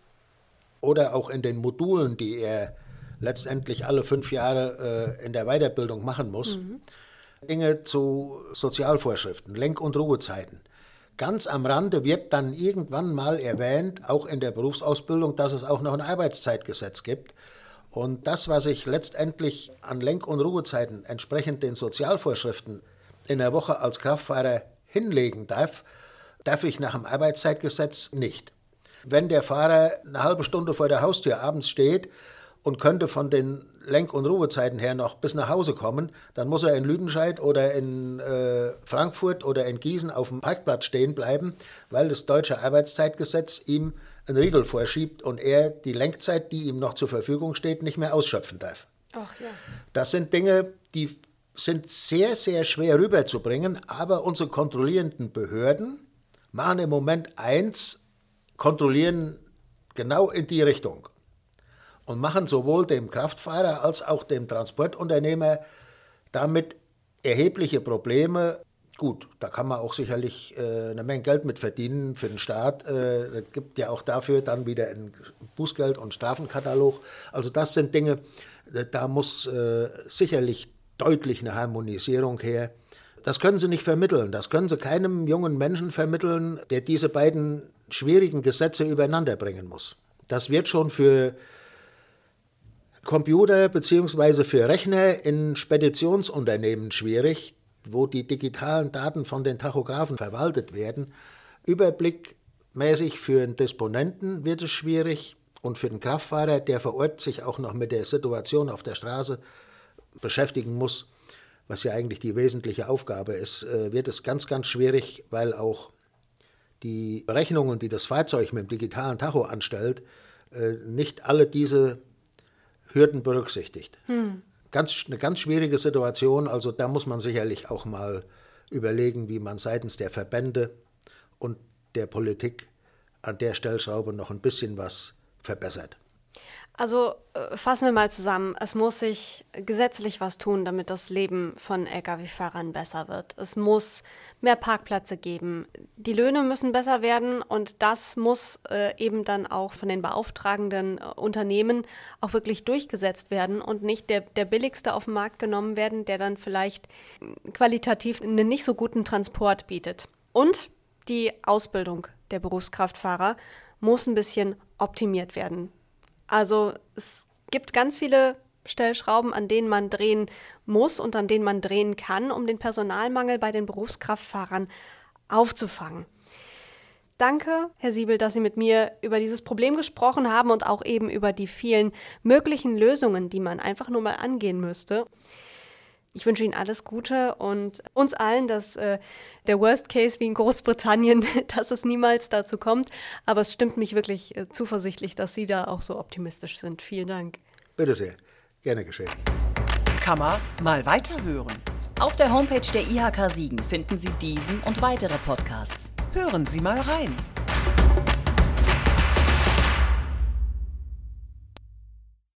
oder auch in den Modulen, die er letztendlich alle fünf Jahre äh, in der Weiterbildung machen muss, mhm. Dinge zu Sozialvorschriften, Lenk- und Ruhezeiten. Ganz am Rande wird dann irgendwann mal erwähnt, auch in der Berufsausbildung, dass es auch noch ein Arbeitszeitgesetz gibt. Und das, was ich letztendlich an Lenk- und Ruhezeiten entsprechend den Sozialvorschriften in der Woche als Kraftfahrer hinlegen darf, darf ich nach dem Arbeitszeitgesetz nicht. Wenn der Fahrer eine halbe Stunde vor der Haustür abends steht und könnte von den Lenk- und Ruhezeiten her noch bis nach Hause kommen, dann muss er in Lüdenscheid oder in äh, Frankfurt oder in Gießen auf dem Parkplatz stehen bleiben, weil das deutsche Arbeitszeitgesetz ihm einen Riegel vorschiebt und er die Lenkzeit, die ihm noch zur Verfügung steht, nicht mehr ausschöpfen darf. Ach, ja. Das sind Dinge, die sind sehr, sehr schwer rüberzubringen, aber unsere kontrollierenden Behörden machen im Moment eins, kontrollieren genau in die Richtung und machen sowohl dem Kraftfahrer als auch dem Transportunternehmer damit erhebliche Probleme. Gut, da kann man auch sicherlich äh, eine Menge Geld mit verdienen für den Staat. Äh, es gibt ja auch dafür dann wieder ein Bußgeld- und Strafenkatalog. Also das sind Dinge, äh, da muss äh, sicherlich deutlich eine Harmonisierung her. Das können Sie nicht vermitteln. Das können Sie keinem jungen Menschen vermitteln, der diese beiden schwierigen Gesetze übereinander bringen muss. Das wird schon für Computer bzw. für Rechner in Speditionsunternehmen schwierig, wo die digitalen Daten von den Tachographen verwaltet werden. Überblickmäßig für einen Disponenten wird es schwierig und für den Kraftfahrer, der vor Ort sich auch noch mit der Situation auf der Straße beschäftigen muss, was ja eigentlich die wesentliche Aufgabe ist, äh, wird es ganz, ganz schwierig, weil auch die Berechnungen, die das Fahrzeug mit dem digitalen Tacho anstellt, äh, nicht alle diese Hürden berücksichtigt. Hm. Ganz, eine ganz schwierige Situation, also da muss man sicherlich auch mal überlegen, wie man seitens der Verbände und der Politik an der Stellschraube noch ein bisschen was verbessert. Also äh, fassen wir mal zusammen. Es muss sich gesetzlich was tun, damit das Leben von Lkw-Fahrern besser wird. Es muss mehr Parkplätze geben. Die Löhne müssen besser werden und das muss äh, eben dann auch von den beauftragenden äh, Unternehmen auch wirklich durchgesetzt werden und nicht der, der billigste auf den Markt genommen werden, der dann vielleicht qualitativ einen nicht so guten Transport bietet. Und die Ausbildung der Berufskraftfahrer muss ein bisschen optimiert werden. Also es gibt ganz viele Stellschrauben, an denen man drehen muss und an denen man drehen kann, um den Personalmangel bei den Berufskraftfahrern aufzufangen. Danke, Herr Siebel, dass Sie mit mir über dieses Problem gesprochen haben und auch eben über die vielen möglichen Lösungen, die man einfach nur mal angehen müsste. Ich wünsche Ihnen alles Gute und uns allen, dass äh, der Worst Case wie in Großbritannien, dass es niemals dazu kommt. Aber es stimmt mich wirklich äh, zuversichtlich, dass Sie da auch so optimistisch sind. Vielen Dank. Bitte sehr. Gerne geschehen. Man mal weiterhören. Auf der Homepage der IHK Siegen finden Sie diesen und weitere Podcasts. Hören Sie mal rein.